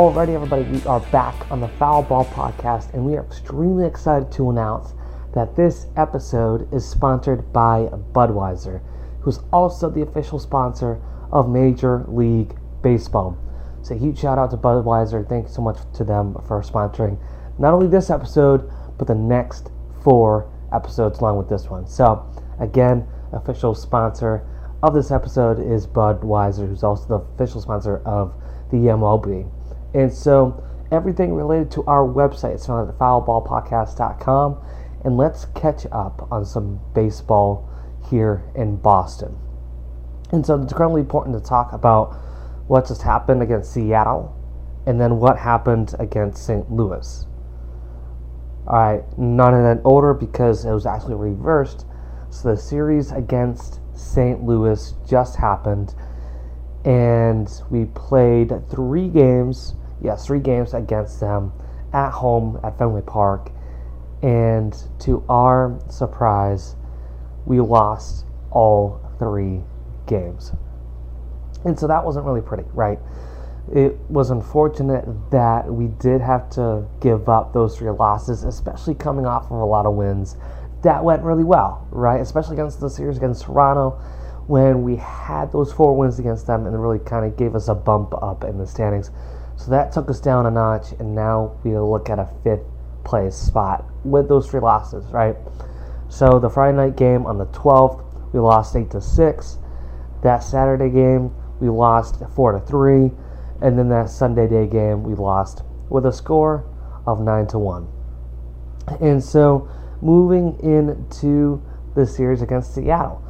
Alrighty, everybody, we are back on the Foul Ball Podcast, and we are extremely excited to announce that this episode is sponsored by Budweiser, who's also the official sponsor of Major League Baseball. So, huge shout out to Budweiser. Thank you so much to them for sponsoring not only this episode, but the next four episodes along with this one. So, again, official sponsor of this episode is Budweiser, who's also the official sponsor of the MLB. And so everything related to our website is found at foulballpodcast.com. And let's catch up on some baseball here in Boston. And so it's incredibly important to talk about what just happened against Seattle and then what happened against St. Louis. All right, not in that order because it was actually reversed. So the series against St. Louis just happened, and we played three games yes, three games against them at home at Fenway Park. And to our surprise, we lost all three games. And so that wasn't really pretty, right? It was unfortunate that we did have to give up those three losses, especially coming off of a lot of wins that went really well, right? Especially against the series against Toronto when we had those four wins against them and really kind of gave us a bump up in the standings. So that took us down a notch, and now we look at a fifth place spot with those three losses, right? So the Friday night game on the 12th, we lost 8 to 6. That Saturday game, we lost 4 to 3. And then that Sunday day game, we lost with a score of 9 to 1. And so moving into the series against Seattle,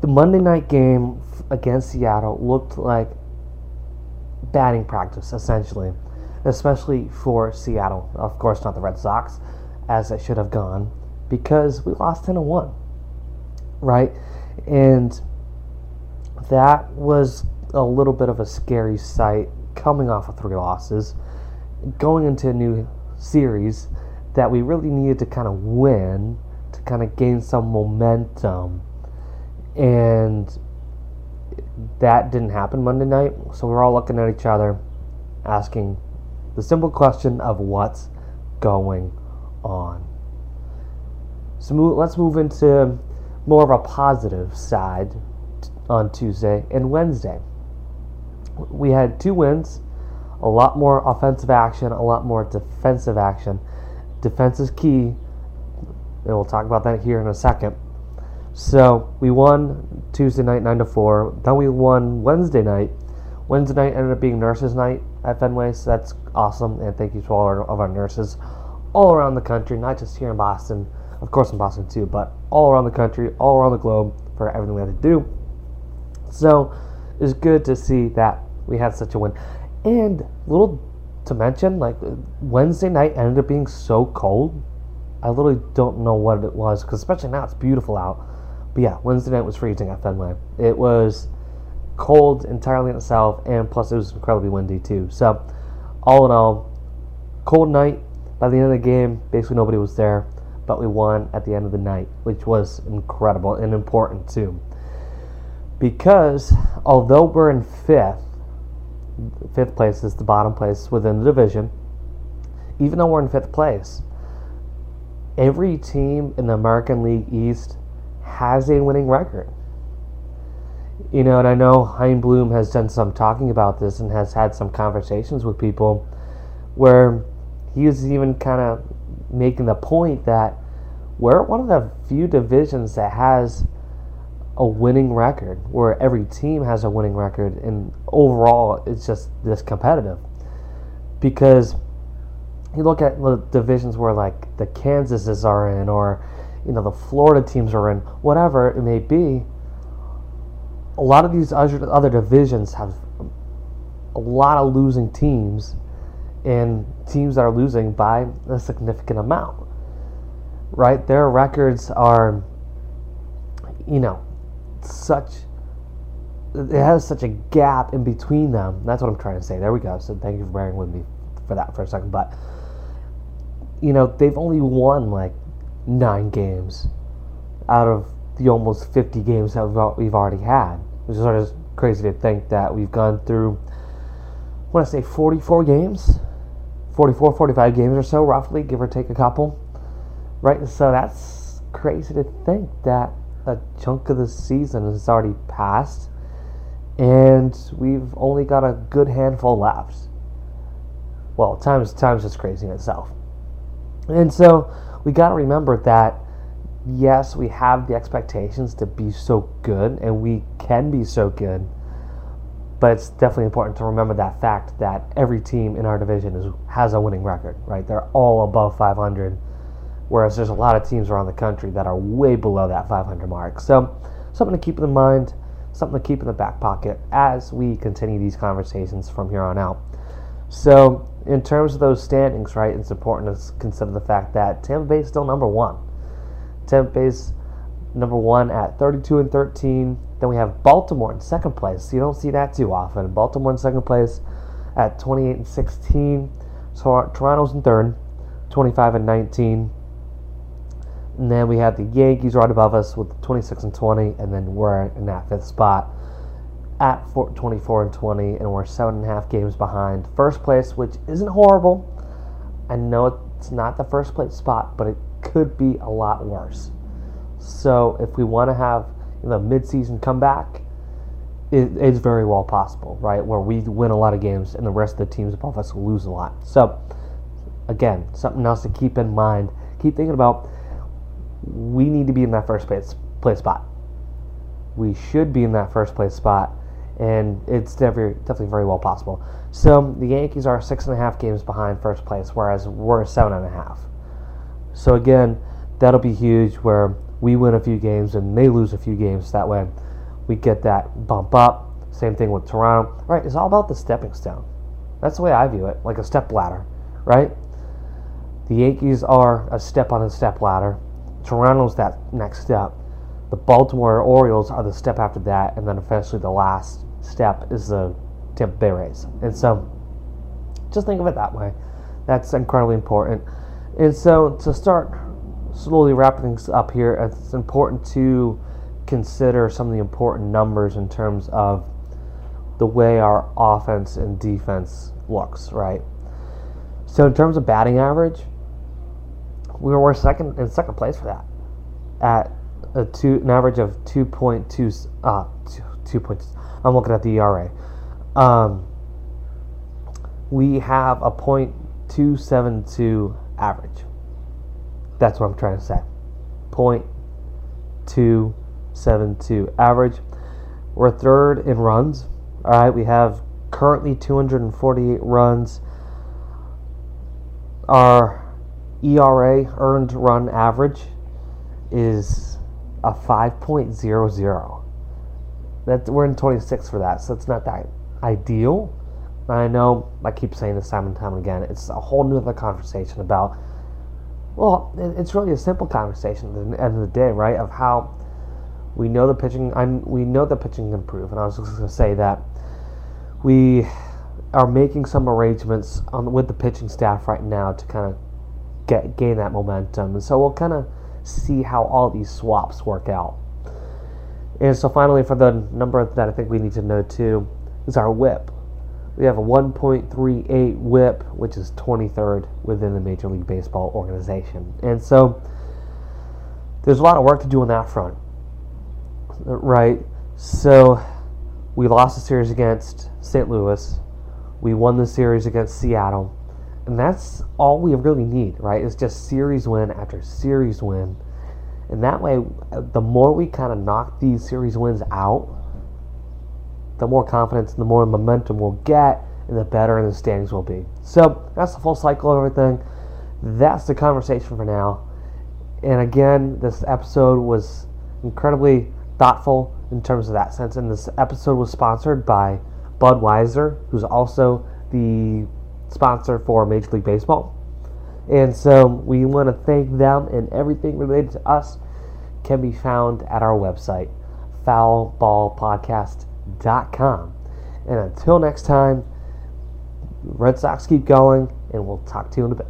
the Monday night game against Seattle looked like batting practice, essentially, especially for Seattle. Of course, not the Red Sox, as it should have gone, because we lost 10 1, right? And that was a little bit of a scary sight coming off of three losses, going into a new series that we really needed to kind of win to kind of gain some momentum. And that didn't happen Monday night. So we're all looking at each other, asking the simple question of what's going on. So let's move into more of a positive side on Tuesday and Wednesday. We had two wins, a lot more offensive action, a lot more defensive action. Defense is key, and we'll talk about that here in a second. So we won Tuesday night nine to four. Then we won Wednesday night. Wednesday night ended up being nurses' night at Fenway, so that's awesome. And thank you to all our, of our nurses all around the country, not just here in Boston, of course in Boston too, but all around the country, all around the globe for everything we had to do. So it's good to see that we had such a win. And little to mention, like Wednesday night ended up being so cold. I literally don't know what it was because especially now it's beautiful out but yeah, Wednesday night was freezing at Fenway. It was cold entirely in itself, and plus it was incredibly windy too. So, all in all, cold night. By the end of the game, basically nobody was there, but we won at the end of the night, which was incredible and important too. Because although we're in fifth, fifth place is the bottom place within the division, even though we're in fifth place, every team in the American League East has a winning record. You know, and I know Chaim Bloom has done some talking about this and has had some conversations with people where he was even kind of making the point that we're one of the few divisions that has a winning record, where every team has a winning record, and overall it's just this competitive. Because you look at the divisions where like the Kansases are in, or you know the Florida teams are in, whatever it may be. A lot of these other divisions have a lot of losing teams, and teams that are losing by a significant amount. Right, their records are, you know, such. It has such a gap in between them. That's what I'm trying to say. There we go. So thank you for bearing with me for that for a second. But you know, they've only won like nine games out of the almost 50 games that we've already had, which is sort of crazy to think that we've gone through want to say 44 games, 44, 45 games or so, roughly, give or take a couple. Right? So that's crazy to think that a chunk of the season has already passed and we've only got a good handful left. Well, times times just crazy in itself. And so we got to remember that yes, we have the expectations to be so good and we can be so good. But it's definitely important to remember that fact that every team in our division is, has a winning record, right? They're all above 500, whereas there's a lot of teams around the country that are way below that 500 mark. So, something to keep in mind, something to keep in the back pocket as we continue these conversations from here on out. So, in terms of those standings, right, it's important to consider the fact that Tampa Bay is still number one. Tampa Bay's number one at 32 and 13. Then we have Baltimore in second place. You don't see that too often. Baltimore in second place at 28 and 16. Toronto's in third, 25 and 19. And then we have the Yankees right above us with 26 and 20, and then we're in that fifth spot at 24 and 20, and we're seven and a half games behind first place, which isn't horrible. I know it's not the first place spot, but it could be a lot worse. So if we want to have you know, mid-season comeback, it, it's very well possible, right? Where we win a lot of games and the rest of the teams above us lose a lot. So again, something else to keep in mind. Keep thinking about. We need to be in that first place place spot. We should be in that first place spot, and it's definitely definitely very well possible. So the Yankees are six and a half games behind first place, whereas we're seven and a half. So again, that'll be huge where we win a few games and they lose a few games. That way, we get that bump up. Same thing with Toronto. Right? It's all about the stepping stone. That's the way I view it, like a step ladder, right? The Yankees are a step on a step ladder. Toronto's that next step. The Baltimore Orioles are the step after that, and then eventually the last step is the Tampa Bay Rays. And so, just think of it that way. That's incredibly important. And so, to start slowly wrapping things up here, it's important to consider some of the important numbers in terms of the way our offense and defense looks, right? So, in terms of batting average, we were second in second place for that at a two an average of 2.2 uh two, points. I'm looking at the ERA. Um, we have a point two seven two average. That's what I'm trying to say. Point two seven two average. We're third in runs. All right, we have currently 248 runs. Our ERA earned run average is a 5.00. That we're in 26 for that, so it's not that ideal. I know I keep saying this time and time again. It's a whole new conversation about. Well, it's really a simple conversation at the end of the day, right? Of how we know the pitching. I'm, we know the pitching can improve, and I was just going to say that we are making some arrangements on with the pitching staff right now to kind of get gain that momentum, and so we'll kind of see how all these swaps work out. And so finally, for the number that I think we need to know too, is our whip. We have a 1.38 whip, which is 23rd within the Major League Baseball organization. And so there's a lot of work to do on that front, right? So we lost the series against St. Louis. We won the series against Seattle. And that's all we really need, right? It's just series win after series win. And that way, the more we kind of knock these series wins out, the more confidence and the more momentum we'll get, and the better in the standings will be. So that's the full cycle of everything. That's the conversation for now. And again, this episode was incredibly thoughtful in terms of that sense. And this episode was sponsored by Budweiser, who's also the sponsor for Major League Baseball. And so we want to thank them, and everything related to us can be found at our website, foulballpodcast.com. And until next time, Red Sox keep going, and we'll talk to you in a bit.